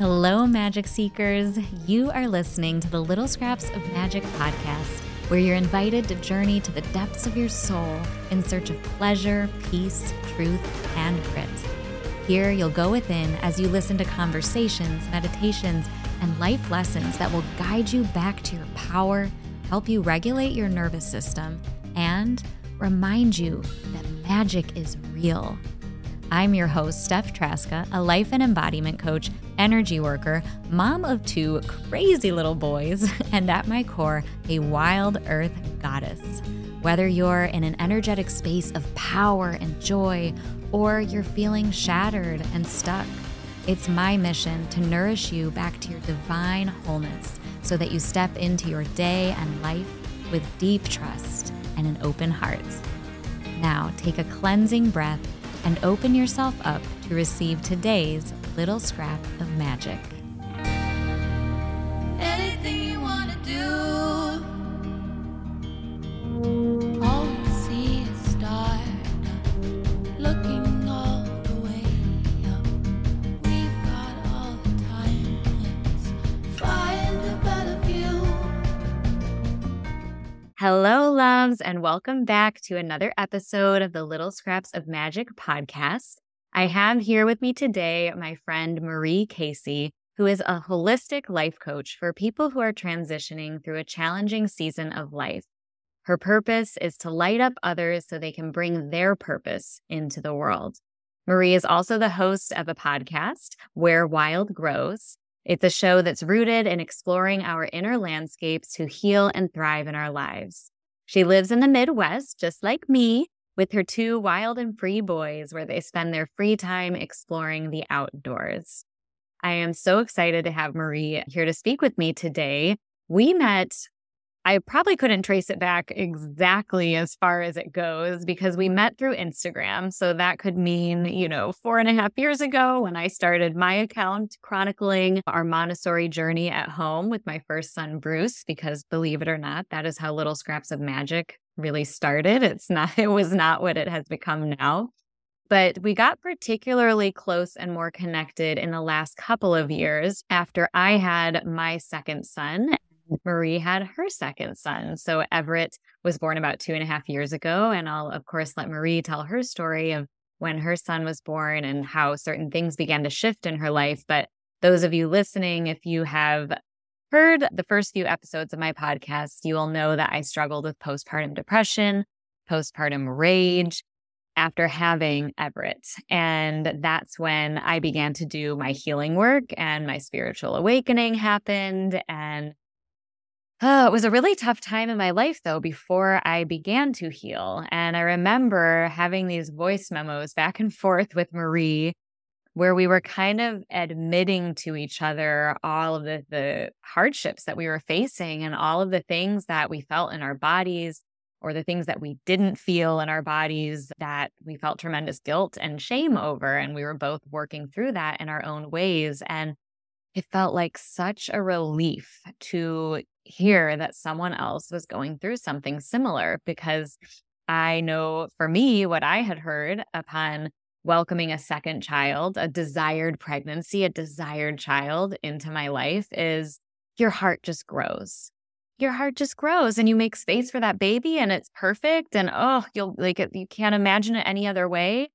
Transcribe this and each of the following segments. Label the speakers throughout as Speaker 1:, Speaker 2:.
Speaker 1: Hello, Magic Seekers. You are listening to the Little Scraps of Magic podcast, where you're invited to journey to the depths of your soul in search of pleasure, peace, truth, and grit. Here, you'll go within as you listen to conversations, meditations, and life lessons that will guide you back to your power, help you regulate your nervous system, and remind you that magic is real. I'm your host, Steph Trzaska, a life and embodiment coach, energy worker, mom of two crazy little boys, and at my core, a wild earth goddess. Whether you're in an energetic space of power and joy, or you're feeling shattered and stuck, it's my mission to nourish you back to your divine wholeness so that you step into your day and life with deep trust and an open heart. Now, take a cleansing breath and open yourself up to receive today's little scrap of magic.
Speaker 2: Anything you wanna do. All we see is stardust, looking all the way up. We've got all the time. Let's find a better view.
Speaker 1: Hello, loves, and welcome back to another episode of the Little Scraps of Magic podcast. I have here with me today my friend Marie Casey, who is a holistic life coach for people who are transitioning through a challenging season of life. Her purpose is to light up others so they can bring their purpose into the world. Marie is also the host of a podcast, Where Wild Grows. It's a show that's rooted in exploring our inner landscapes to heal and thrive in our lives. She lives in the Midwest, just like me, with her two wild and free boys, where they spend their free time exploring the outdoors. I am so excited to have Marie here to speak with me today. We met I probably couldn't trace it back exactly as far as it goes because we met through Instagram. So that could mean, you know, four and a half years ago when I started my account chronicling our Montessori journey at home with my first son, Bruce, because believe it or not, that is how Little Scraps of Magic really started. It's not, it was not what it has become now. But we got particularly close and more connected in the last couple of years after I had my second son Marie had her second son. So Everett was born about two and a half years ago. And I'll, of course, let Marie tell her story of when her son was born and how certain things began to shift in her life. But those of you listening, if you have heard the first few episodes of my podcast, you will know that I struggled with postpartum depression, postpartum rage after having Everett. And that's when I began to do my healing work and my spiritual awakening happened. And Oh, it was a really tough time in my life, though, before I began to heal. And I remember having these voice memos back and forth with Marie where we were kind of admitting to each other all of the, the hardships that we were facing and all of the things that we felt in our bodies or the things that we didn't feel in our bodies that we felt tremendous guilt and shame over. And we were both working through that in our own ways. And it felt like such a relief to hear that someone else was going through something similar because I know for me, what I had heard upon welcoming a second child, a desired pregnancy, a desired child into my life is your heart just grows. Your heart just grows and you make space for that baby and it's perfect. And oh, you'll like it, you can't imagine it any other way.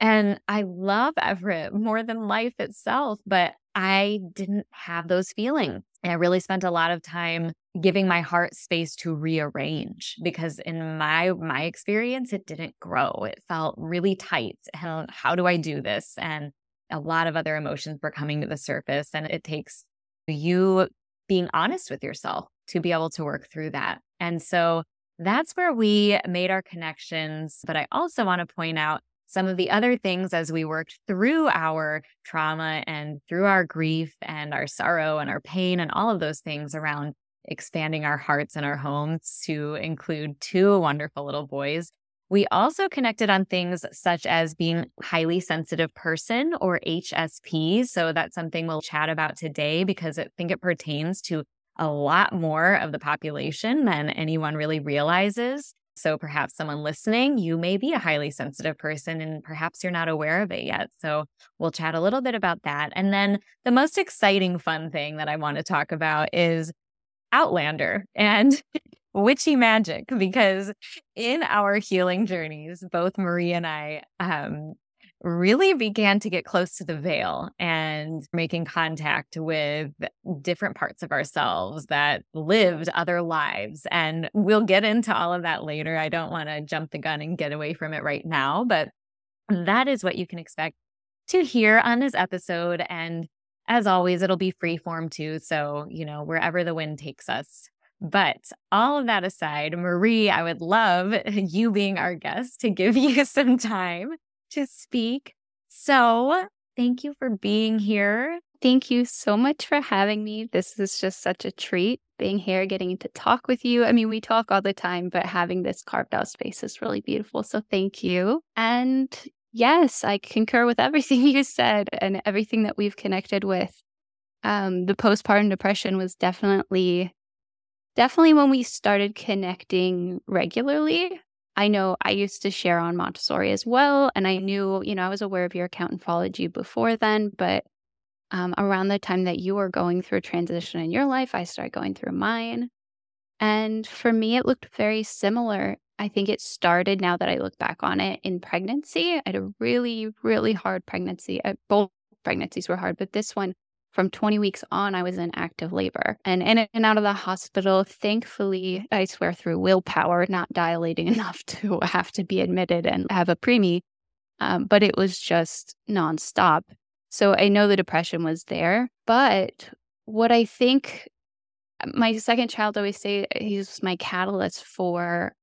Speaker 1: And I love Everett more than life itself, but I didn't have those feelings. And I really spent a lot of time giving my heart space to rearrange because in my my experience it didn't grow. It felt really tight. And how do I do this? And a lot of other emotions were coming to the surface and it takes you being honest with yourself to be able to work through that. And so that's where we made our connections, but I also want to point out some of the other things as we worked through our trauma and through our grief and our sorrow and our pain and all of those things around expanding our hearts and our homes to include two wonderful little boys. We also connected on things such as being highly sensitive person or HSP. So that's something we'll chat about today because I think it pertains to a lot more of the population than anyone really realizes. So perhaps someone listening, you may be a highly sensitive person and perhaps you're not aware of it yet. So we'll chat a little bit about that. And then the most exciting, fun thing that I want to talk about is Outlander and witchy magic, because in our healing journeys, both Marie and I um, really began to get close to the veil and making contact with different parts of ourselves that lived other lives. And we'll get into all of that later. I don't want to jump the gun and get away from it right now, but that is what you can expect to hear on this episode. And as always, it'll be free form too. So, you know, wherever the wind takes us. But all of that aside, Marie, I would love you being our guest to give you some time to speak. So, thank you for being here.
Speaker 3: Thank you so much for having me. This is just such a treat being here, getting to talk with you. I mean, we talk all the time, but having this carved out space is really beautiful. So, thank you. And yes, I concur with everything you said and everything that we've connected with. Um, the postpartum depression was definitely, definitely when we started connecting regularly. I know I used to share on Montessori as well. And I knew, you know, I was aware of your account Anthology before then, but um, around the time that you were going through a transition in your life, I started going through mine. And for me, it looked very similar. I think it started now that I look back on it in pregnancy. I had a really, really hard pregnancy. Both pregnancies were hard, but this one from 20 weeks on, I was in active labor and in and out of the hospital. Thankfully, I swear through willpower, not dilating enough to have to be admitted and have a preemie, um, but it was just nonstop. So I know the depression was there. But what I think my second child always say he's my catalyst for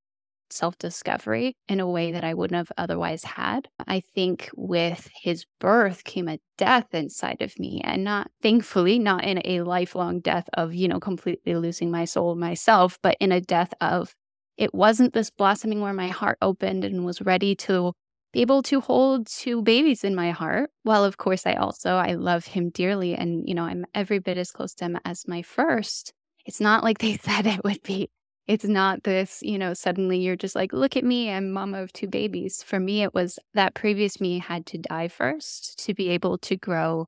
Speaker 3: self discovery in a way that I wouldn't have otherwise had. I think with his birth came a death inside of me, and not thankfully, not in a lifelong death of, you know, completely losing my soul myself, but in a death of it wasn't this blossoming where my heart opened and was ready to be able to hold two babies in my heart. While of course I also I love him dearly and you know I'm every bit as close to him as my first. It's not like they said it would be it's not this, you know, suddenly you're just like, look at me, I'm mama of two babies. For me, it was that previous me had to die first to be able to grow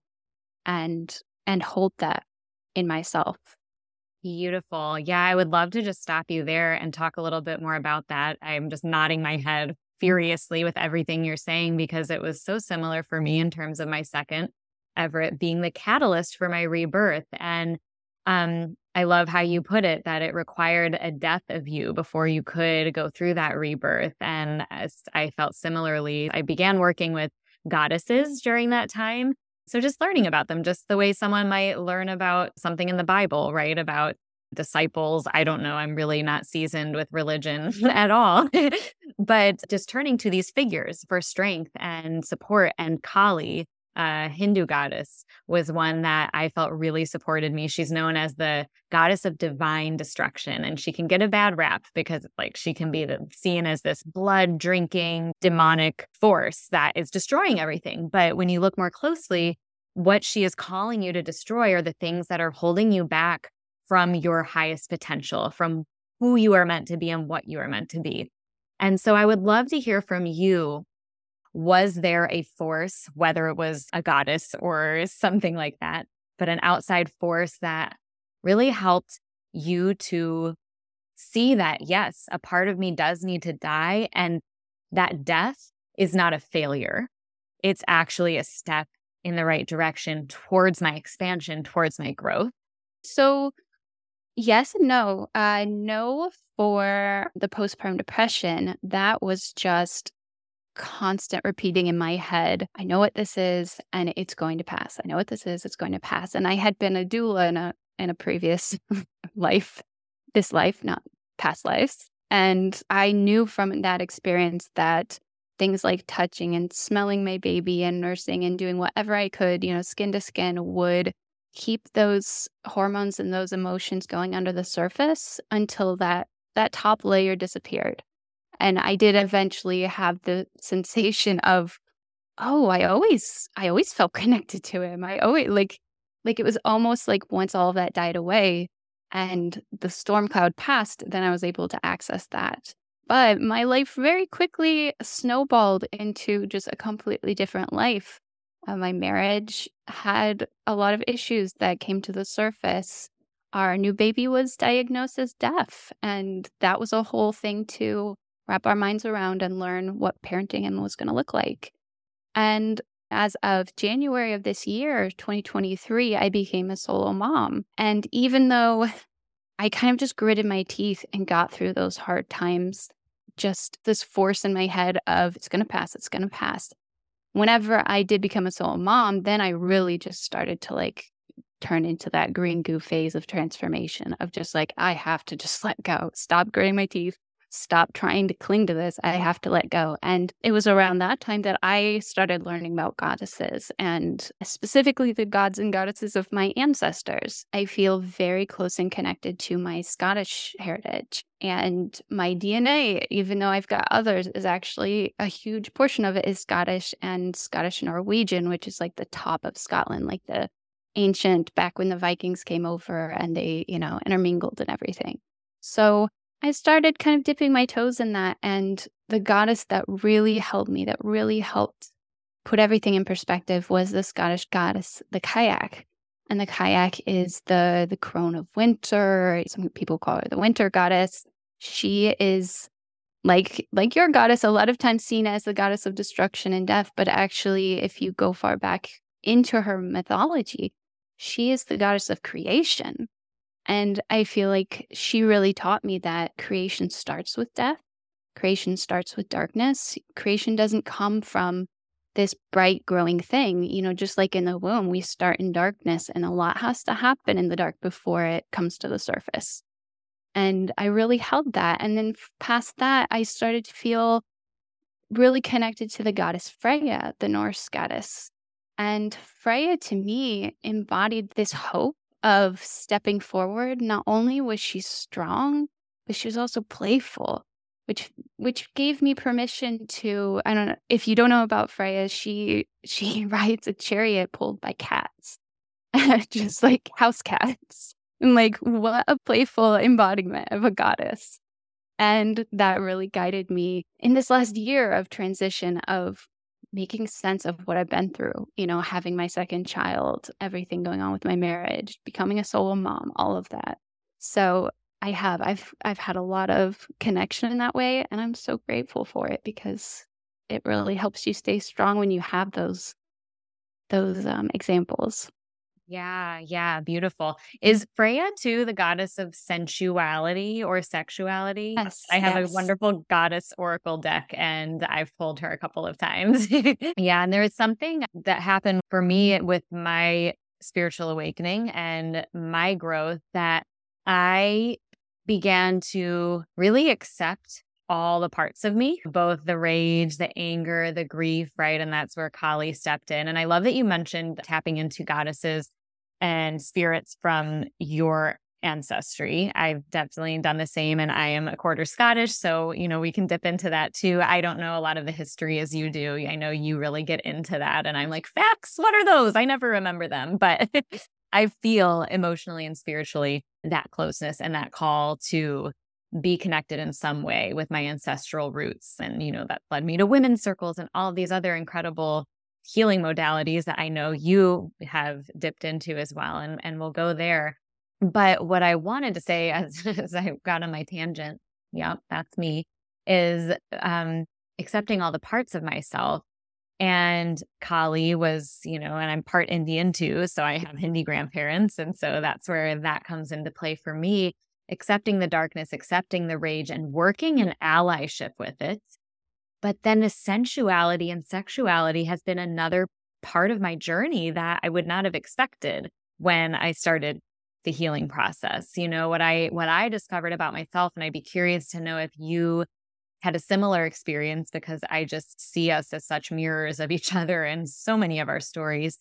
Speaker 3: and and hold that in myself.
Speaker 1: Beautiful. Yeah, I would love to just stop you there and talk a little bit more about that. I'm just nodding my head furiously with everything you're saying because it was so similar for me in terms of my second Everett being the catalyst for my rebirth. And um, I love how you put it that it required a death of you before you could go through that rebirth. And as I felt similarly, I began working with goddesses during that time. So just learning about them, just the way someone might learn about something in the Bible, right? About disciples. I don't know. I'm really not seasoned with religion at all. but just turning to these figures for strength and support and Kali uh, Hindu goddess was one that I felt really supported me. She's known as the goddess of divine destruction, and she can get a bad rap because, like, she can be seen as this blood drinking demonic force that is destroying everything. But when you look more closely, what she is calling you to destroy are the things that are holding you back from your highest potential, from who you are meant to be and what you are meant to be. And so I would love to hear from you was there a force, whether it was a goddess or something like that, but an outside force that really helped you to see that, yes, a part of me does need to die. And that death is not a failure. It's actually a step in the right direction towards my expansion, towards my growth.
Speaker 3: So, yes and no. Uh, no for the postpartum depression. That was just constant repeating in my head, I know what this is and it's going to pass. I know what this is, it's going to pass. And I had been a doula in a in a previous life, this life, not past lives. And I knew from that experience that things like touching and smelling my baby and nursing and doing whatever I could, you know, skin to skin would keep those hormones and those emotions going under the surface until that that top layer disappeared. And I did eventually have the sensation of, oh, I always, I always felt connected to him. I always like, like it was almost like once all of that died away and the storm cloud passed, then I was able to access that. But my life very quickly snowballed into just a completely different life. Uh, my marriage had a lot of issues that came to the surface. Our new baby was diagnosed as deaf, and that was a whole thing to wrap our minds around and learn what parenting him was going to look like. And as of January of this year, 2023, I became a solo mom. And even though I kind of just gritted my teeth and got through those hard times, just this force in my head of it's going to pass, it's going to pass. Whenever I did become a solo mom, then I really just started to like turn into that green goo phase of transformation of just like, I have to just let go, stop gritting my teeth, stop trying to cling to this. I have to let go. And it was around that time that I started learning about goddesses and specifically the gods and goddesses of my ancestors. I feel very close and connected to my Scottish heritage. And my DNA, even though I've got others, is actually a huge portion of it is Scottish and Scottish Norwegian, which is like the top of Scotland, like the ancient back when the Vikings came over and they, you know, intermingled and everything. So I started kind of dipping my toes in that. And the goddess that really helped me, that really helped put everything in perspective was the Scottish goddess, the Cailleach. And the Cailleach is the the crone of winter. Some people call her the winter goddess. She is like like your goddess, a lot of times seen as the goddess of destruction and death. But actually, if you go far back into her mythology, she is the goddess of creation. And I feel like she really taught me that creation starts with death, creation starts with darkness. Creation doesn't come from this bright growing thing. You know, just like in the womb, we start in darkness, and a lot has to happen in the dark before it comes to the surface. And I really held that. And then past that, I started to feel really connected to the goddess Freya, the Norse goddess. And Freya to me embodied this hope of stepping forward, not only was she strong, but she was also playful, which which gave me permission to I don't know if you don't know about Freya, she she rides a chariot pulled by cats. Just like house cats. And like what a playful embodiment of a goddess. And that really guided me in this last year of transition of making sense of what I've been through, you know, having my second child, everything going on with my marriage, becoming a solo mom, all of that. So I have I've I've had a lot of connection in that way and I'm so grateful for it because it really helps you stay strong when you have those those um, examples.
Speaker 1: Yeah, yeah, beautiful. Is Freya too the goddess of sensuality or sexuality?
Speaker 3: Yes,
Speaker 1: I have
Speaker 3: yes.
Speaker 1: a wonderful goddess oracle deck and I've pulled her a couple of times. yeah, and there is something that happened for me with my spiritual awakening and my growth that I began to really accept all the parts of me, both the rage, the anger, the grief, right? And that's where Kali stepped in. And I love that you mentioned tapping into goddesses and spirits from your ancestry. I've definitely done the same and I am a quarter Scottish, so you know, we can dip into that too. I don't know a lot of the history as you do. I know you really get into that and I'm like, "Facts, what are those? I never remember them." But I feel emotionally and spiritually that closeness and that call to be connected in some way with my ancestral roots. And, you know, that led me to women's circles and all these other incredible healing modalities that I know you have dipped into as well. And, and we'll go there. But what I wanted to say as, as I got on my tangent, yep, that's me, is um, accepting all the parts of myself. And Kali was, you know, and I'm part Indian too. So I have Hindi grandparents. And so that's where that comes into play for me accepting the darkness, accepting the rage, and working in allyship with it. But then the sensuality and sexuality has been another part of my journey that I would not have expected when I started the healing process. You know, what I what I discovered about myself and I'd be curious to know if you had a similar experience because I just see us as such mirrors of each other in so many of our stories.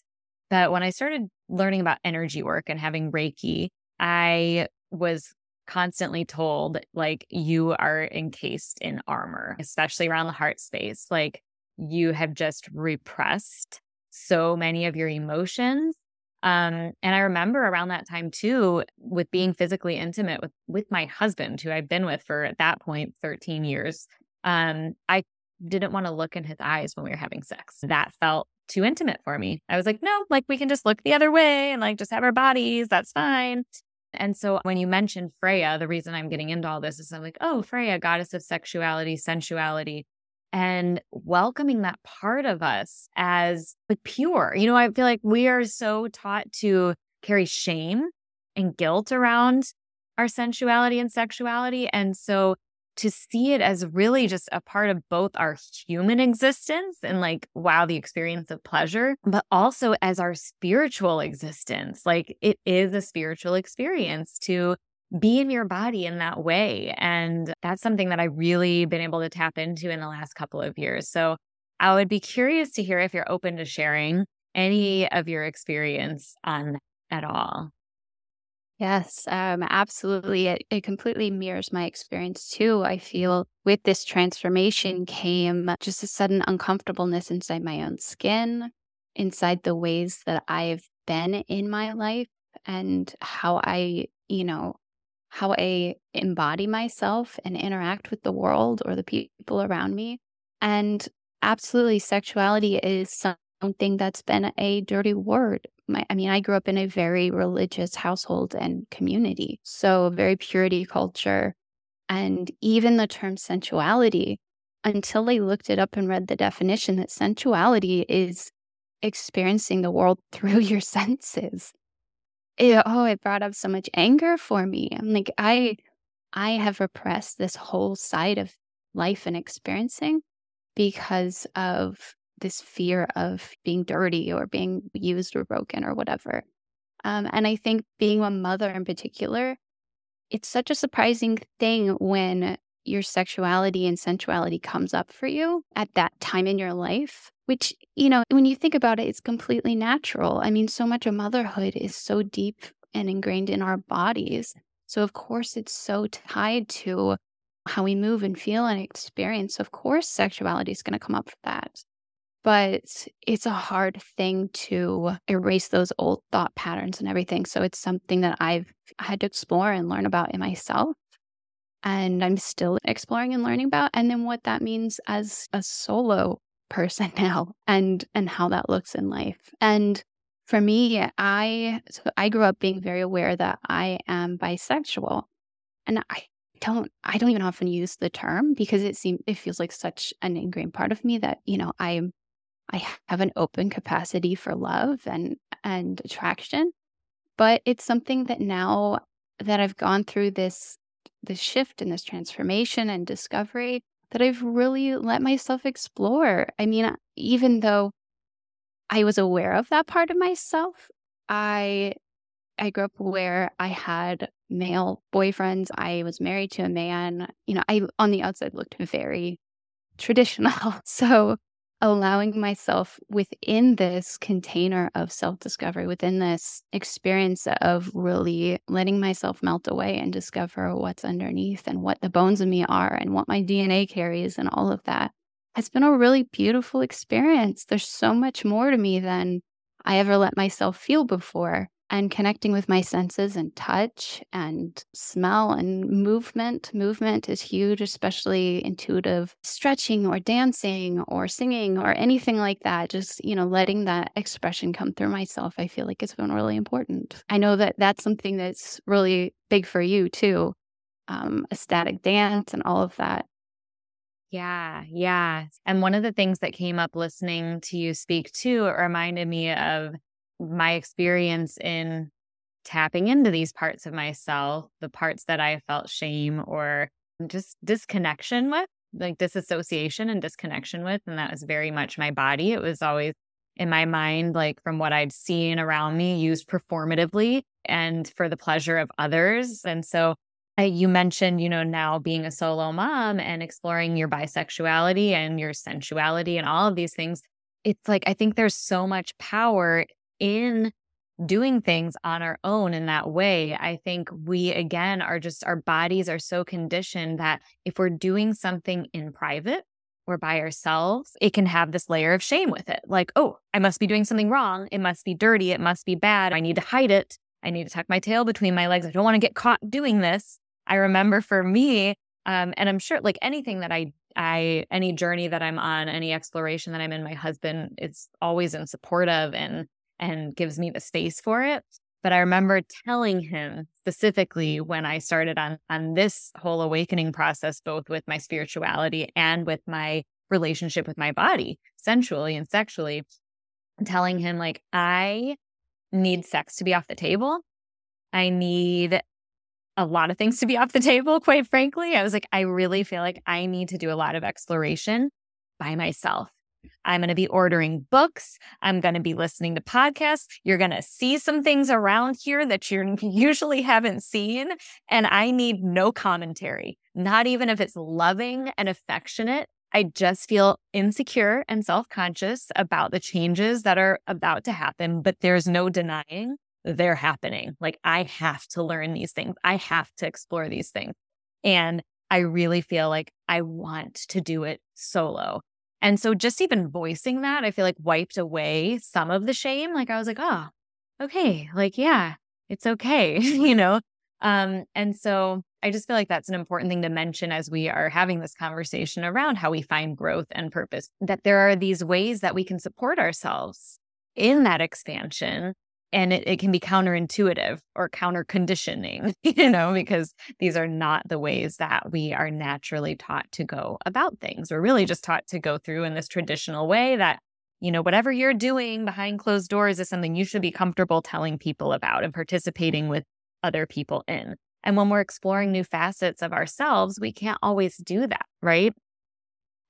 Speaker 1: But when I started learning about energy work and having Reiki, I was constantly told like you are encased in armor, especially around the heart space. Like you have just repressed so many of your emotions Um, and I remember around that time too, with being physically intimate with with my husband, who I've been with for at that point 13 years. Um, I didn't want to look in his eyes when we were having sex. That felt too intimate for me. I was like, no, like we can just look the other way and like just have our bodies. That's fine. And so when you mentioned Freya, the reason I'm getting into all this is I'm like, oh, Freya, goddess of sexuality, sensuality and welcoming that part of us as like pure. You know, I feel like we are so taught to carry shame and guilt around our sensuality and sexuality. And so to see it as really just a part of both our human existence and like, wow, the experience of pleasure, but also as our spiritual existence. Like, it is a spiritual experience to be in your body in that way. And that's something that I've really been able to tap into in the last couple of years. So I would be curious to hear if you're open to sharing any of your experience on at all.
Speaker 3: Yes, um, absolutely. It, it completely mirrors my experience too. I feel with this transformation came just a sudden uncomfortableness inside my own skin, inside the ways that I've been in my life, and how I, you know, how I embody myself and interact with the world or the people around me. And absolutely, sexuality is something that's been a dirty word. My, I mean, I grew up in a very religious household and community, so very purity culture. And even the term sensuality, until I looked it up and read the definition, that sensuality is experiencing the world through your senses it, oh, it brought up so much anger for me. I'm like, I, I have repressed this whole side of life and experiencing because of this fear of being dirty or being used or broken or whatever. Um, and I think being a mother in particular, it's such a surprising thing when your sexuality and sensuality comes up for you at that time in your life, which, you know, when you think about it, it's completely natural. I mean, so much of motherhood is so deep and ingrained in our bodies. So, of course, it's so tied to how we move and feel and experience. Of course, sexuality is going to come up for that. But it's a hard thing to erase those old thought patterns and everything. So, it's something that I've had to explore and learn about in myself and I'm still exploring and learning about and then what that means as a solo person now and and how that looks in life. And for me, I so I grew up being very aware that I am bisexual. And I don't I don't even often use the term because it seems it feels like such an ingrained part of me that, you know, I'm I have an open capacity for love and and attraction. But it's something that now that I've gone through this this shift and this transformation and discovery that I've really let myself explore. I mean, even though I was aware of that part of myself, I I grew up where I had male boyfriends. I was married to a man. You know, I on the outside looked very traditional. So allowing myself within this container of self discovery, within this experience of really letting myself melt away and discover what's underneath and what the bones of me are and what my DNA carries and all of that has been a really beautiful experience. There's so much more to me than I ever let myself feel before and connecting with my senses and touch and smell and movement. Movement is huge, especially intuitive stretching or dancing or singing or anything like that. Just, you know, letting that expression come through myself, I feel like it's been really important. I know that that's something that's really big for you too. Um, ecstatic dance and all of that.
Speaker 1: Yeah, yeah. And one of the things that came up listening to you speak too, it reminded me of my experience in tapping into these parts of myself, the parts that I felt shame or just disconnection with, like disassociation and disconnection with. And that was very much my body. It was always in my mind, like from what I'd seen around me, used performatively and for the pleasure of others. And so I, you mentioned, you know, now being a solo mom and exploring your bisexuality and your sensuality and all of these things. It's like, I think there's so much power in doing things on our own in that way, I think we again are just our bodies are so conditioned that if we're doing something in private, we're by ourselves, it can have this layer of shame with it. Like, oh, I must be doing something wrong. It must be dirty. It must be bad. I need to hide it. I need to tuck my tail between my legs. I don't want to get caught doing this. I remember for me, um, and I'm sure like anything that I I any journey that I'm on, any exploration that I'm in, my husband is always in support of and and gives me the space for it. But I remember telling him specifically when I started on on this whole awakening process, both with my spirituality and with my relationship with my body, sensually and sexually, telling him like I need sex to be off the table. I need a lot of things to be off the table, quite frankly. I was like, I really feel like I need to do a lot of exploration by myself. I'm going to be ordering books. I'm going to be listening to podcasts. You're going to see some things around here that you usually haven't seen. And I need no commentary, not even if it's loving and affectionate. I just feel insecure and self conscious about the changes that are about to happen, but there's no denying they're happening. Like, I have to learn these things, I have to explore these things. And I really feel like I want to do it solo. And so just even voicing that, I feel like wiped away some of the shame. Like I was like, oh, okay, like, yeah, it's okay, you know? Um, and so I just feel like that's an important thing to mention as we are having this conversation around how we find growth and purpose, that there are these ways that we can support ourselves in that expansion and it, it can be counterintuitive or counter conditioning, you know, because these are not the ways that we are naturally taught to go about things. We're really just taught to go through in this traditional way that, you know, whatever you're doing behind closed doors is something you should be comfortable telling people about and participating with other people in. And when we're exploring new facets of ourselves, we can't always do that, right?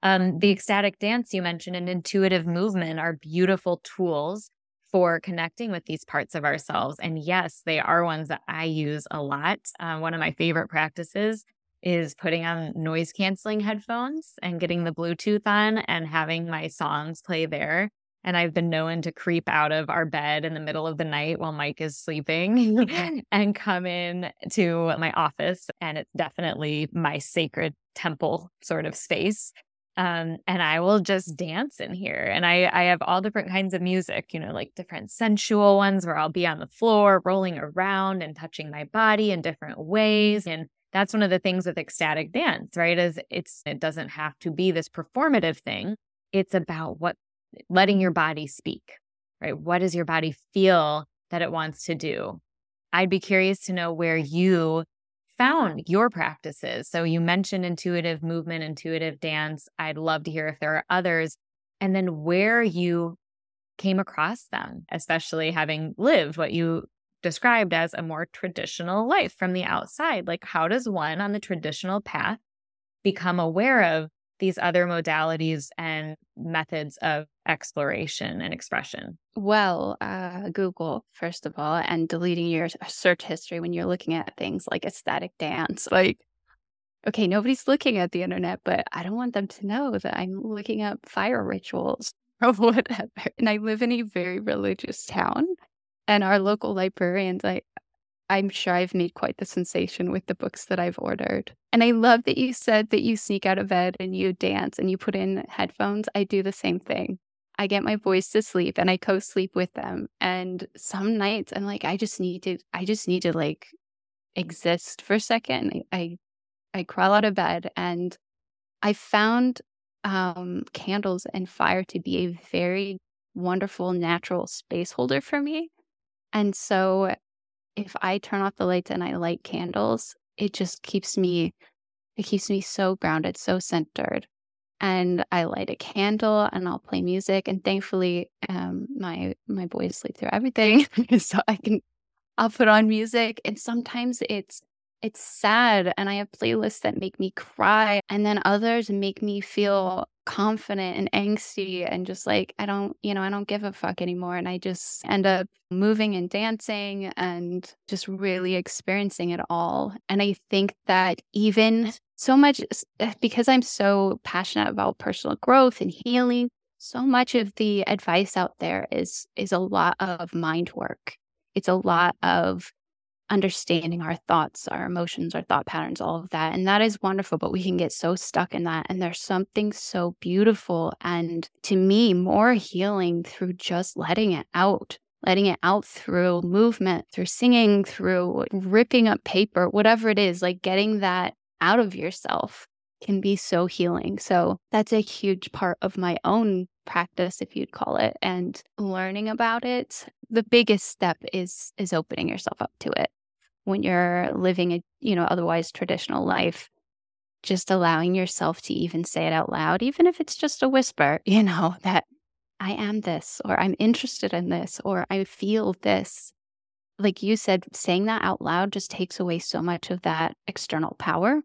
Speaker 1: Um, the ecstatic dance you mentioned and intuitive movement are beautiful tools for connecting with these parts of ourselves. And yes, they are ones that I use a lot. Uh, one of my favorite practices is putting on noise canceling headphones and getting the Bluetooth on and having my songs play there. And I've been known to creep out of our bed in the middle of the night while Mike is sleeping and come in to my office. And it's definitely my sacred temple sort of space um, and I will just dance in here. And I, I have all different kinds of music, you know, like different sensual ones where I'll be on the floor, rolling around and touching my body in different ways. And that's one of the things with ecstatic dance, right? Is it's it doesn't have to be this performative thing. It's about what letting your body speak, right? What does your body feel that it wants to do? I'd be curious to know where you found your practices. So you mentioned intuitive movement, intuitive dance. I'd love to hear if there are others, and then where you came across them, especially having lived what you described as a more traditional life from the outside. Like, how does one on the traditional path become aware of these other modalities and methods of exploration and expression?
Speaker 3: Well, uh, Google, first of all, and deleting your search history when you're looking at things like ecstatic dance. Like, okay, nobody's looking at the internet, but I don't want them to know that I'm looking up fire rituals or whatever. And I live in a very religious town, and our local librarians, I, I'm sure I've made quite the sensation with the books that I've ordered. And I love that you said that you sneak out of bed and you dance and you put in headphones. I do the same thing. I get my boys to sleep and I co sleep with them. And some nights I'm like, I just need to, I just need to like exist for a second. I, I crawl out of bed and I found um, candles and fire to be a very wonderful natural space holder for me. And so if I turn off the lights and I light candles, it just keeps me it keeps me so grounded, so centered. And I light a candle and I'll play music. And thankfully, um, my my boys sleep through everything, so I can I'll put on music. And sometimes it's it's sad, and I have playlists that make me cry, and then others make me feel confident and angsty and just like I don't, you know, I don't give a fuck anymore and I just end up moving and dancing and just really experiencing it all. And I think that even so much eh, because I'm so passionate about personal growth and healing, so much of the advice out there is is a lot of mind work. It's a lot of understanding our thoughts, our emotions, our thought patterns, all of that. And that is wonderful, but we can get so stuck in that. And there's something so beautiful and to me, more healing through just letting it out, letting it out through movement, through singing, through ripping up paper, whatever it is, like getting that out of yourself can be so healing. So that's a huge part of my own practice if you'd call it and learning about it the biggest step is is opening yourself up to it when you're living a you know otherwise traditional life just allowing yourself to even say it out loud even if it's just a whisper you know that i am this or i'm interested in this or i feel this. Like you said saying that out loud just takes away so much of that external power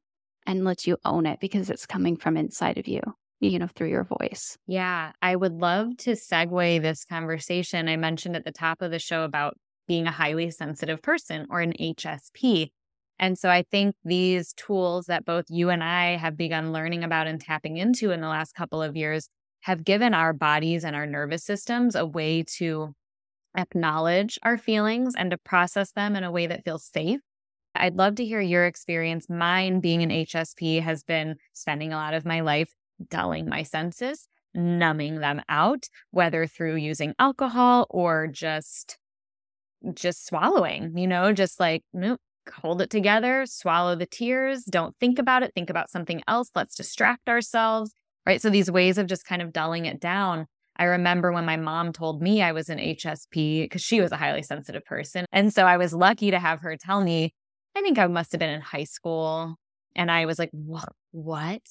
Speaker 3: and lets you own it because it's coming from inside of you you know through your voice.
Speaker 1: Yeah i would love to segue this conversation. I mentioned at the top of the show about being a highly sensitive person or an HSP. And so I think these tools that both you and I have begun learning about and tapping into in the last couple of years have given our bodies and our nervous systems a way to acknowledge our feelings and to process them in a way that feels safe. I'd love to hear your experience. Mine, being an HSP, has been spending a lot of my life dulling my senses, numbing them out, whether through using alcohol or just just swallowing, you know, just like, nope, hold it together, swallow the tears, don't think about it, think about something else, let's distract ourselves, right? So these ways of just kind of dulling it down. I remember when my mom told me I was an HSP because she was a highly sensitive person. And so I was lucky to have her tell me, I think I must have been in high school. And I was like, what? What?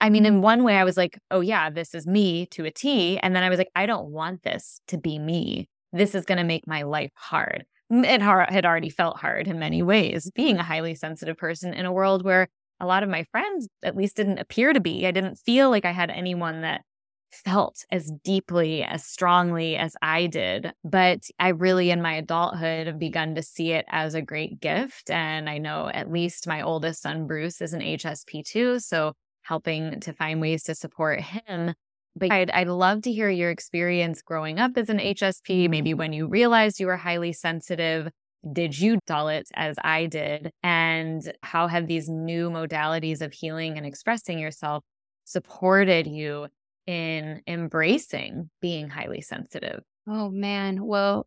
Speaker 1: I mean, in one way, I was like, oh, yeah, this is me to a T. And then I was like, I don't want this to be me this is going to make my life hard. It had already felt hard in many ways, being a mm-hmm. highly sensitive person in a world where a lot of my friends at least didn't appear to be. I didn't feel like I had anyone that felt as deeply, as strongly as I did. But I really, in my adulthood, have begun to see it as a great gift. And I know at least my oldest son, Bruce, is an HSP too. So helping to find ways to support him but I'd, I'd love to hear your experience growing up as an HSP, maybe when you realized you were highly sensitive. Did you dull it as I did? And how have these new modalities of healing and expressing yourself supported you in embracing being highly sensitive?
Speaker 3: Oh, man. Well,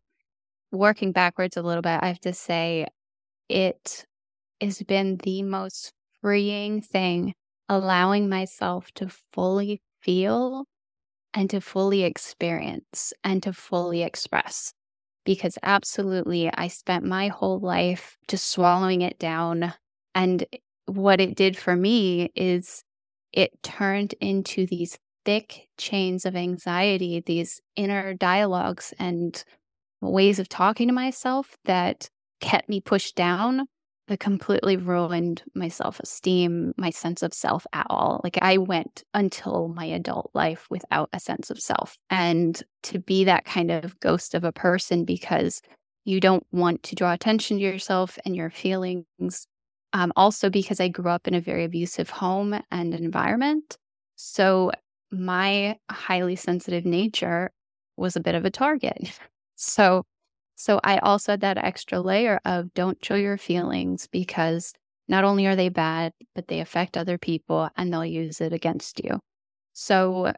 Speaker 3: working backwards a little bit, I have to say it has been the most freeing thing, allowing myself to fully feel and to fully experience and to fully express. Because absolutely, I spent my whole life just swallowing it down. And what it did for me is it turned into these thick chains of anxiety, these inner dialogues and ways of talking to myself that kept me pushed down that completely ruined my self esteem, my sense of self at all. Like I went until my adult life without a sense of self. And to be that kind of ghost of a person because you don't want to draw attention to yourself and your feelings. Um, also, because I grew up in a very abusive home and environment. So my highly sensitive nature was a bit of a target. So so I also had that extra layer of don't show your feelings because not only are they bad, but they affect other people and they'll use it against you. So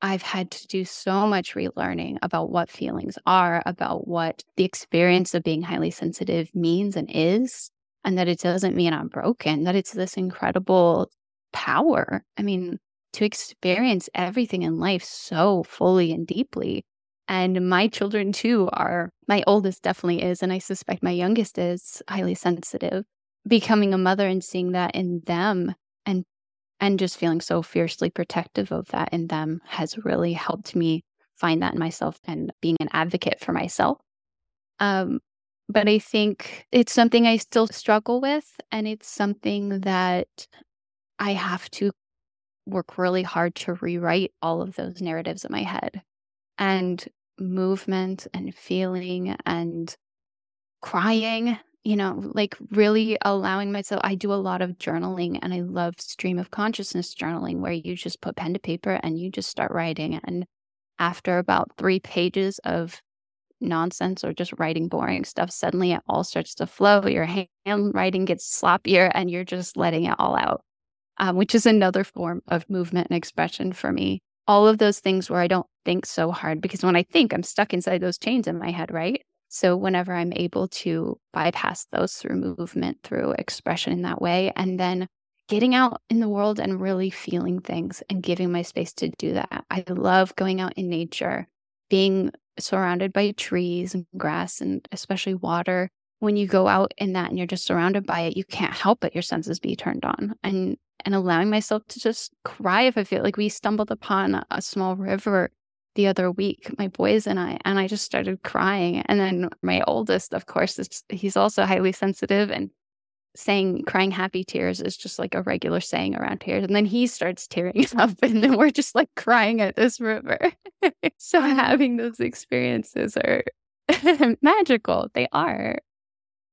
Speaker 3: I've had to do so much relearning about what feelings are, about what the experience of being highly sensitive means and is, and that it doesn't mean I'm broken, that it's this incredible power. I mean, to experience everything in life so fully and deeply and my children too are, my oldest definitely is, and I suspect my youngest is highly sensitive. Becoming a mother and seeing that in them and and just feeling so fiercely protective of that in them has really helped me find that in myself and being an advocate for myself. Um, but I think it's something I still struggle with, and it's something that I have to work really hard to rewrite all of those narratives in my head and movement and feeling and crying, you know, like really allowing myself. I do a lot of journaling and I love stream of consciousness journaling where you just put pen to paper and you just start writing. And after about three pages of nonsense or just writing boring stuff, suddenly it all starts to flow. Your handwriting gets sloppier and you're just letting it all out, um, which is another form of movement and expression for me. All of those things where I don't think so hard because when I think, I'm stuck inside those chains in my head, right? So, whenever I'm able to bypass those through movement, through expression in that way, and then getting out in the world and really feeling things and giving my space to do that. I love going out in nature, being surrounded by trees and grass and especially water. When you go out in that and you're just surrounded by it, you can't help but your senses be turned on. And and allowing myself to just cry if I feel like we stumbled upon a small river the other week, my boys and I, and I just started crying. And then my oldest, of course, is, he's also highly sensitive and saying crying happy tears is just like a regular saying around here. And then he starts tearing up, and then we're just like crying at this river. so having those experiences are magical. They are.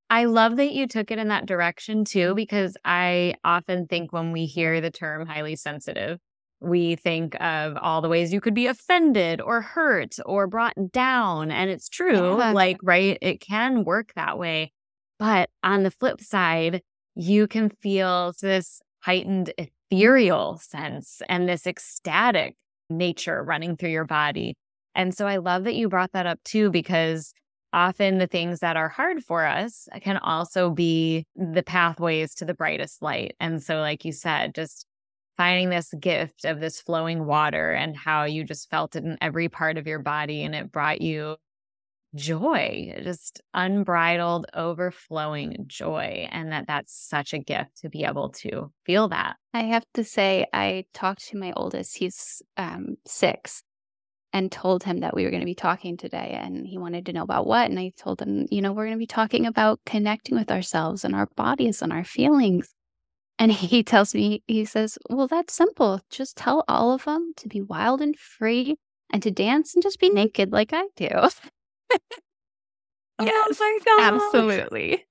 Speaker 1: I love that you took it in that direction too, because I often think when we hear the term highly sensitive, we think of all the ways you could be offended or hurt or brought down. And it's true, yeah. like, right? It can work that way. But on the flip side, you can feel this heightened ethereal sense and this ecstatic nature running through your body. And so I love that you brought that up too, because often the things that are hard for us can also be the pathways to the brightest light. And so, like you said, just finding this gift of this flowing water and how you just felt it in every part of your body and it brought you joy, just unbridled, overflowing joy. And that that's such a gift to be able to feel that.
Speaker 3: I have to say, I talked to my oldest, he's um, six, and told him that we were going to be talking today. And he wanted to know about what. And I told him, you know, we're going to be talking about connecting with ourselves and our bodies and our feelings. And he tells me, he says, Well, that's simple. Just tell all of them to be wild and free and to dance and just be naked like I do.
Speaker 1: yes, oh
Speaker 3: absolutely.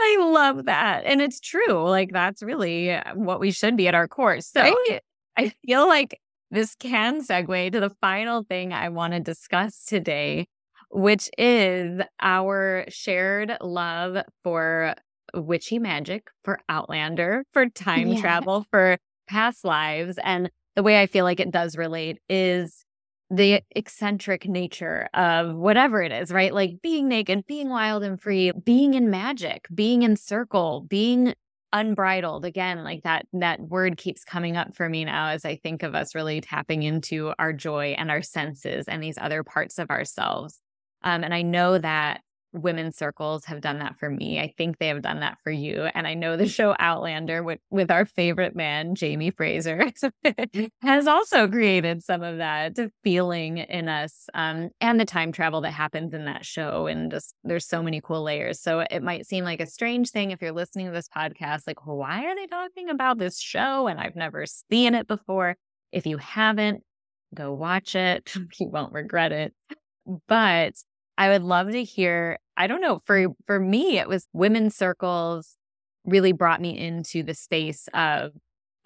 Speaker 1: I love that. And it's true. Like, that's really uh, what we should be at our core. So right? I feel like this can segue to the final thing I want to discuss today, which is our shared love for witchy magic, for Outlander, for time yeah. travel, for past lives. And the way I feel like it does relate is the eccentric nature of whatever it is, right? Like being naked, being wild and free, being in magic, being in circle, being unbridled again like that that word keeps coming up for me now as i think of us really tapping into our joy and our senses and these other parts of ourselves um, and i know that women's circles have done that for me. I think they have done that for you. And I know the show Outlander with, with our favorite man, Jamie Fraser, has also created some of that feeling in us um, and the time travel that happens in that show. And just there's so many cool layers. So it might seem like a strange thing if you're listening to this podcast, like, why are they talking about this show? And I've never seen it before. If you haven't, go watch it. you won't regret it. But I would love to hear. I don't know. For for me, it was women's circles really brought me into the space of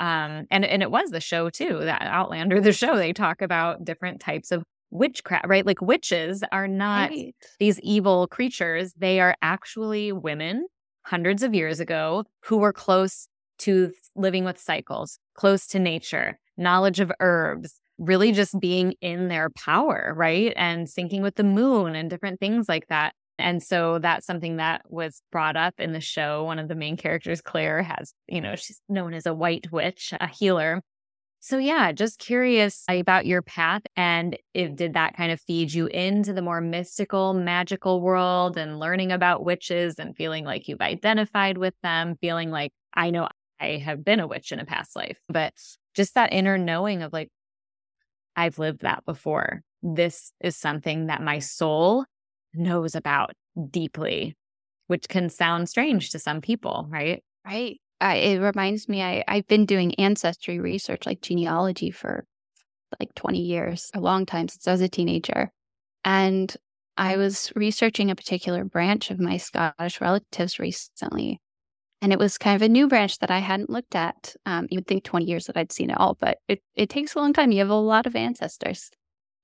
Speaker 1: um and and it was the show too that outlander the show they talk about different types of witchcraft right like witches are not right. these evil creatures they are actually women hundreds of years ago who were close to living with cycles close to nature knowledge of herbs really just being in their power, right? And syncing with the moon and different things like that. And so that's something that was brought up in the show. One of the main characters, Claire, has, you know, she's known as a white witch, a healer. So yeah, just curious about your path and if did that kind of feed you into the more mystical, magical world and learning about witches and feeling like you've identified with them, feeling like I know I have been a witch in a past life, but just that inner knowing of like, I've lived that before. This is something that my soul knows about deeply, which can sound strange to some people, right?
Speaker 3: Right. I, it reminds me, I, I've been doing ancestry research, like genealogy, for like 20 years, a long time since I was a teenager. And I was researching a particular branch of my Scottish relatives recently. And it was kind of a new branch that I hadn't looked at. Um, you would think 20 years that I'd seen it all, but it, it takes a long time. You have a lot of ancestors.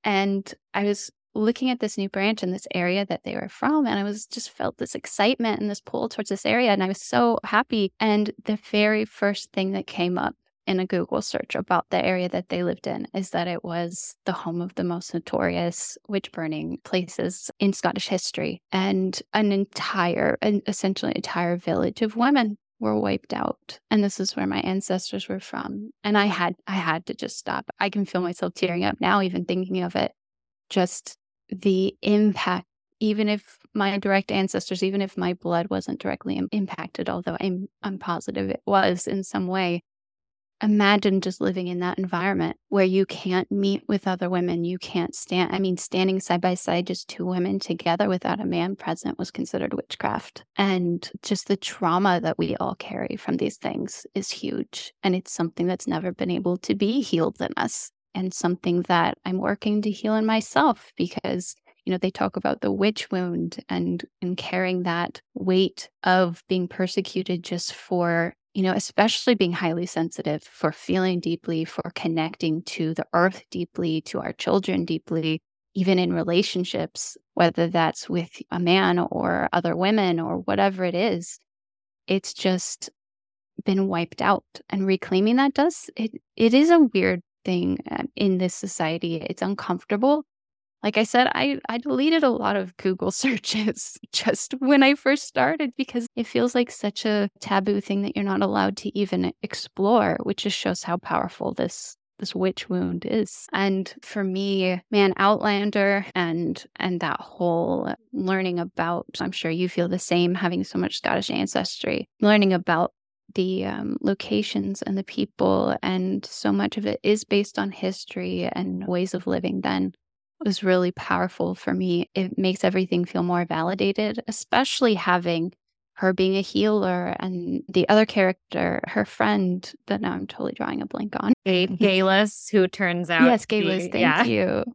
Speaker 3: And I was looking at this new branch in this area that they were from. And I was just felt this excitement and this pull towards this area. And I was so happy. And the very first thing that came up in a Google search about the area that they lived in is that it was the home of the most notorious witch burning places in Scottish history. And an entire, an essentially entire village of women were wiped out. And this is where my ancestors were from. And i had i had to just stop. I can feel myself tearing up now even thinking of it. Just the impact even if my direct ancestors even if my blood wasn't directly impacted although i'm i'm positive it was in some way imagine just living in that environment where you can't meet with other women. You can't stand, I mean, standing side by side, just two women together without a man present was considered witchcraft. And just the trauma that we all carry from these things is huge. And it's something that's never been able to be healed in us, and something that I'm working to heal in myself because you know they talk about the witch wound and and carrying that weight of being persecuted just for you know, especially being highly sensitive for feeling deeply, for connecting to the earth deeply, to our children deeply, even in relationships, whether that's with a man or other women or whatever it is, it's just been wiped out. And reclaiming that does, it, it is a weird thing uh, in this society. It's uncomfortable like I said, I, I deleted a lot of Google searches just when I first started because it feels like such a taboo thing that you're not allowed to even explore, which just shows how powerful this this witch wound is. And for me, man, Outlander and and that whole learning about I'm sure you feel the same having so much Scottish ancestry, learning about the um, locations and the people and so much of it is based on history and ways of living then was really powerful for me. It makes everything feel more validated, especially having her being a healer and the other character, her friend that now I'm totally drawing a blank on.
Speaker 1: Geillis, who turns out.
Speaker 3: Yes, Geillis, thank yeah. you.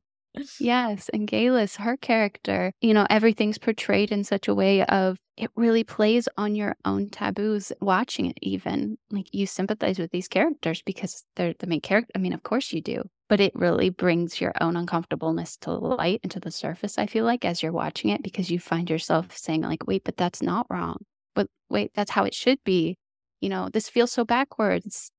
Speaker 3: Yes, and Geillis, her character, you know, everything's portrayed in such a way of it really plays on your own taboos watching it even. Like you sympathize with these characters because they're the main character. I mean, of course you do but it really brings your own uncomfortableness to light and to the surface, I feel like, as you're watching it, because you find yourself saying, like, wait, but that's not wrong. But wait, that's how it should be. You know, this feels so backwards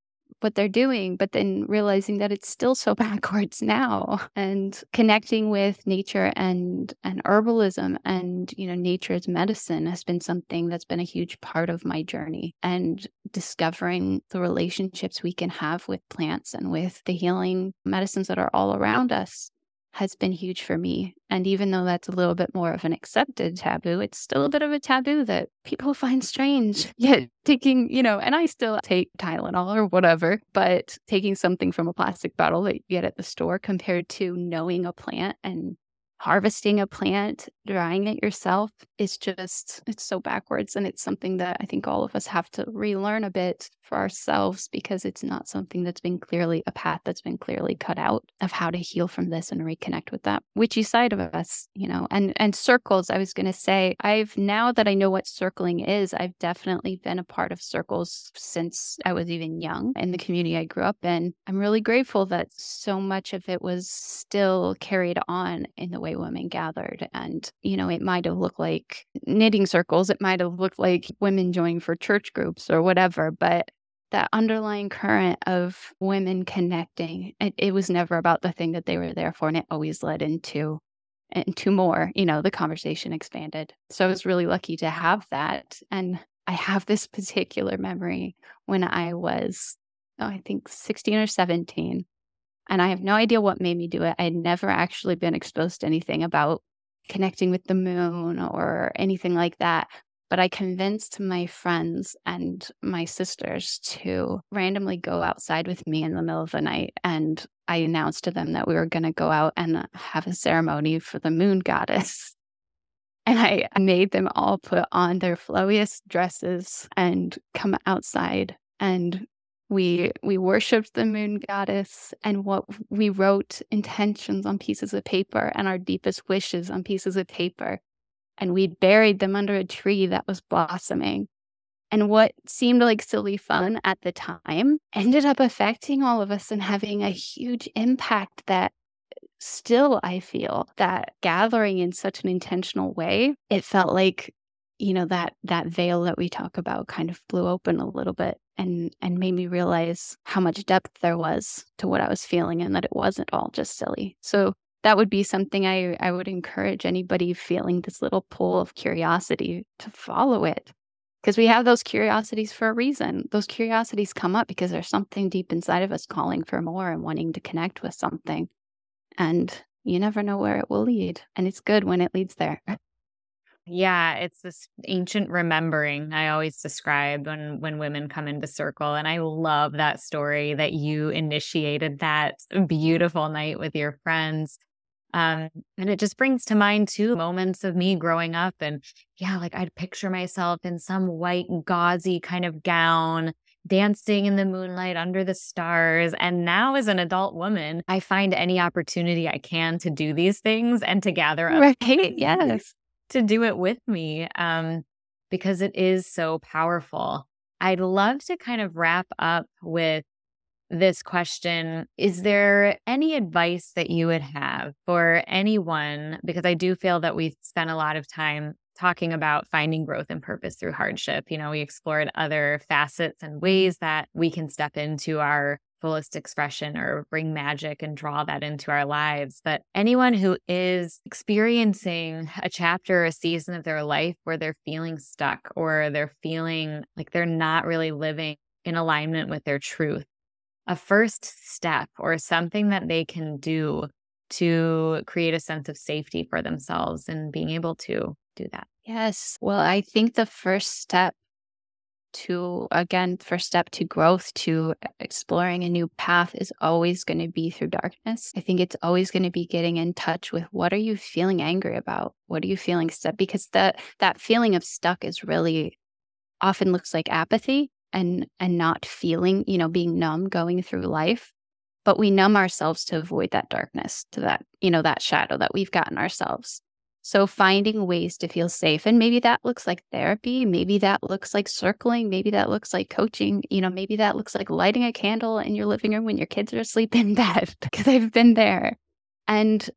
Speaker 3: what they're doing, but then realizing that it's still so backwards now and connecting with nature and and herbalism and you know nature's medicine has been something that's been a huge part of my journey and discovering the relationships we can have with plants and with the healing medicines that are all around us has been huge for me. And even though that's a little bit more of an accepted taboo, it's still a bit of a taboo that people find strange. Yet taking, you know, and I still take Tylenol or whatever, but taking something from a plastic bottle that you get at the store compared to knowing a plant and harvesting a plant, drying it yourself, is just, it's so backwards. And it's something that I think all of us have to relearn a bit for ourselves because it's not something that's been clearly a path that's been clearly cut out of how to heal from this and reconnect with that witchy side of us, you know, and, and circles. I was going to say, I've now that I know what circling is, I've definitely been a part of circles since I was even young in the community I grew up in. I'm really grateful that so much of it was still carried on in the way women gathered. And, you know, it might have looked like knitting circles, it might have looked like women joining for church groups or whatever, but that underlying current of women connecting, it, it was never about the thing that they were there for. And it always led into into more, you know, the conversation expanded. So I was really lucky to have that. And I have this particular memory when I was, oh, I think 16 or 17. And I have no idea what made me do it. I had never actually been exposed to anything about connecting with the moon or anything like that. But I convinced my friends and my sisters to randomly go outside with me in the middle of the night. And I announced to them that we were going to go out and have a ceremony for the moon goddess. And I made them all put on their flowiest dresses and come outside and we we worshiped the moon goddess and what we wrote intentions on pieces of paper and our deepest wishes on pieces of paper. And we buried them under a tree that was blossoming. And what seemed like silly fun at the time ended up affecting all of us and having a huge impact that still, I feel that gathering in such an intentional way, it felt like you know that that veil that we talk about kind of blew open a little bit and and made me realize how much depth there was to what I was feeling and that it wasn't all just silly. So that would be something I I would encourage anybody feeling this little pull of curiosity to follow it. Because we have those curiosities for a reason. Those curiosities come up because there's something deep inside of us calling for more and wanting to connect with something. And you never know where it will lead. And it's good when it leads there.
Speaker 1: Yeah, it's this ancient remembering I always describe when when women come into circle and I love that story that you initiated that beautiful night with your friends. Um, and it just brings to mind too moments of me growing up and yeah, like I'd picture myself in some white gauzy kind of gown dancing in the moonlight under the stars. And now, as an adult woman, I find any opportunity I can to do these things and to gather up.
Speaker 3: Right. Yes
Speaker 1: to do it with me um, because it is so powerful. I'd love to kind of wrap up with this question Is there any advice that you would have for anyone? Because I do feel that we spent a lot of time talking about finding growth and purpose through hardship. You know, we explored other facets and ways that we can step into our fullest expression or bring magic and draw that into our lives. But anyone who is experiencing a chapter or a season of their life where they're feeling stuck or they're feeling like they're not really living in alignment with their truth, a first step or something that they can do to create a sense of safety for themselves and being able to do that.
Speaker 3: Yes. Well, I think the first step to again first step to growth to exploring a new path is always going to be through darkness. I think it's always going to be getting in touch with what are you feeling angry about? What are you feeling stuck because that that feeling of stuck is really often looks like apathy and and not feeling you know being numb going through life. But we numb ourselves to avoid that darkness to that you know that shadow that we've gotten ourselves so finding ways to feel safe. And maybe that looks like therapy. Maybe that looks like circling. Maybe that looks like coaching. You know, maybe that looks like lighting a candle in your living room when your kids are asleep in bed, because I've been there. And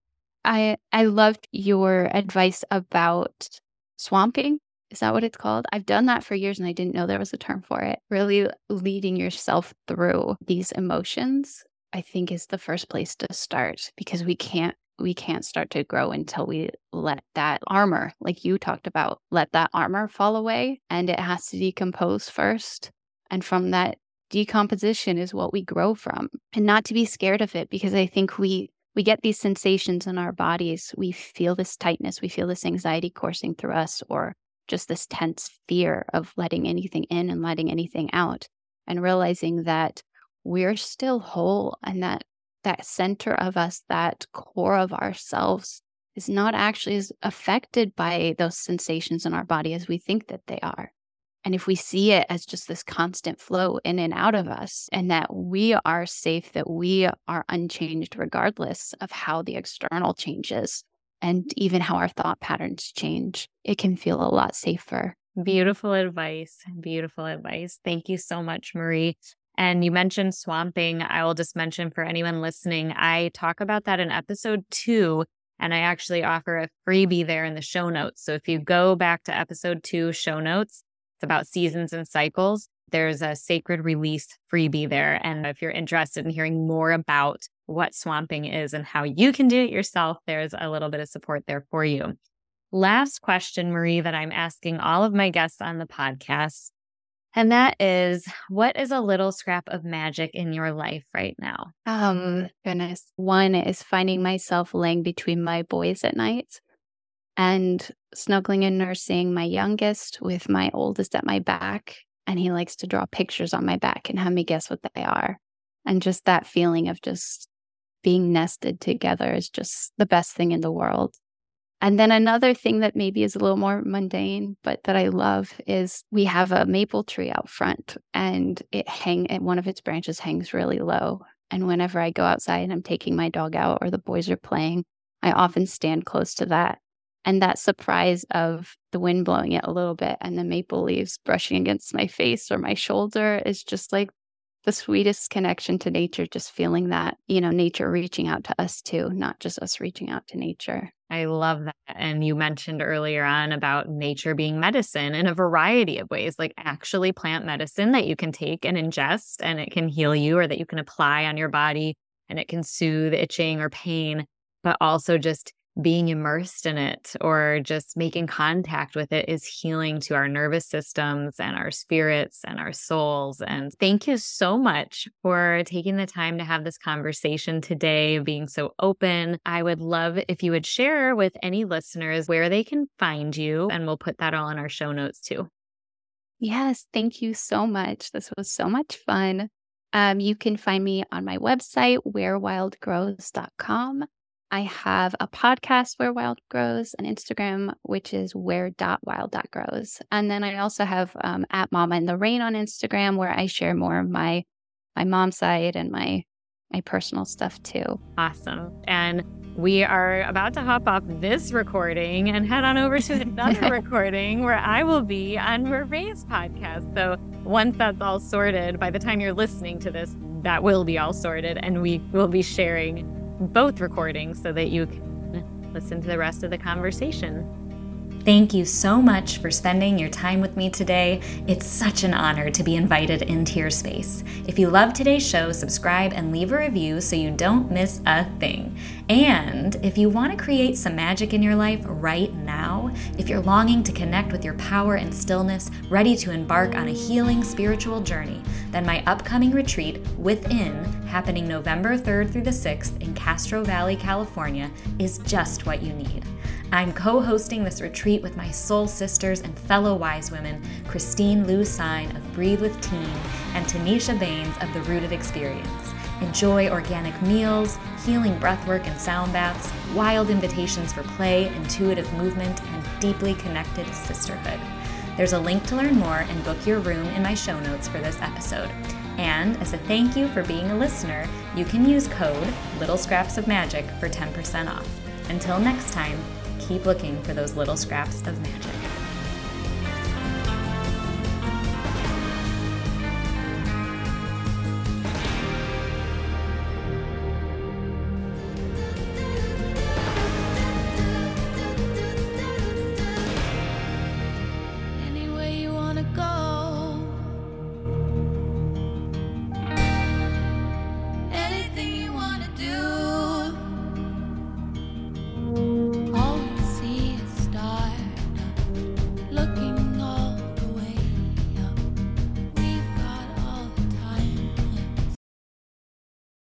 Speaker 3: I I loved your advice about swamping. Is that what it's called? I've done that for years and I didn't know there was a term for it. Really leading yourself through these emotions, I think, is the first place to start because we can't we can't start to grow until we let that armor, like you talked about, let that armor fall away and it has to decompose first. And from that decomposition is what we grow from. And not to be scared of it because I think we we get these sensations in our bodies. We feel this tightness, we feel this anxiety coursing through us or just this tense fear of letting anything in and letting anything out and realizing that we're still whole and that that center of us, that core of ourselves, is not actually as affected by those sensations in our body as we think that they are. And if we see it as just this constant flow in and out of us, and that we are safe, that we are unchanged regardless of how the external changes and even how our thought patterns change, it can feel a lot safer.
Speaker 1: Beautiful advice. Beautiful advice. Thank you so much, Marie. And you mentioned swamping. I will just mention for anyone listening, I talk about that in episode two. And I actually offer a freebie there in the show notes. So if you go back to episode two show notes, it's about seasons and cycles. There's a sacred release freebie there. And if you're interested in hearing more about what swamping is and how you can do it yourself, there's a little bit of support there for you. Last question, Marie, that I'm asking all of my guests on the podcast and that is what is a little scrap of magic in your life right now?
Speaker 3: Um, goodness. One is finding myself laying between my boys at night and snuggling and nursing my youngest with my oldest at my back. And he likes to draw pictures on my back and have me guess what they are. And just that feeling of just being nested together is just the best thing in the world. And then another thing that maybe is a little more mundane, but that I love is we have a maple tree out front and it hang and one of its branches hangs really low. And whenever I go outside and I'm taking my dog out or the boys are playing, I often stand close to that. And that surprise of the wind blowing it a little bit and the maple leaves brushing against my face or my shoulder is just like the sweetest connection to nature, just feeling that, you know, nature reaching out to us too, not just us reaching out to nature.
Speaker 1: I love that. And you mentioned earlier on about nature being medicine in a variety of ways, like actually plant medicine that you can take and ingest and it can heal you or that you can apply on your body and it can soothe itching or pain, but also just being immersed in it or just making contact with it is healing to our nervous systems and our spirits and our souls. And thank you so much for taking the time to have this conversation today, being so open. I would love if you would share with any listeners where they can find you, and we'll put that all in our show notes too.
Speaker 3: Yes, thank you so much. This was so much fun. Um, you can find me on my website, wherewildgrows.com. I have a podcast where wild grows, an Instagram which is where.wild.grows, and then I also have um, at Mama in the Rain on Instagram where I share more of my my mom side and my my personal stuff too.
Speaker 1: Awesome, and we are about to hop off this recording and head on over to another recording where I will be on Marie's podcast. So once that's all sorted, by the time you're listening to this, that will be all sorted, and we will be sharing both recordings so that you can listen to the rest of the conversation. Thank you so much for spending your time with me today. It's such an honor to be invited into your space. If you love today's show, subscribe and leave a review so you don't miss a thing. And if you want to create some magic in your life right now, if you're longing to connect with your power and stillness, ready to embark on a healing spiritual journey, then my upcoming retreat, Within, happening November 3rd through the 6th in Castro Valley, California, is just what you need. I'm co hosting this retreat with my soul sisters and fellow wise women, Christine Lou Sign of Breathe with Teen and Tanisha Baines of The Rooted Experience. Enjoy organic meals, healing breathwork and sound baths, wild invitations for play, intuitive movement, and deeply connected sisterhood. There's a link to learn more and book your room in my show notes for this episode. And as a thank you for being a listener, you can use code Little Scraps of Magic for 10% off. Until next time, keep looking for those little scraps of magic.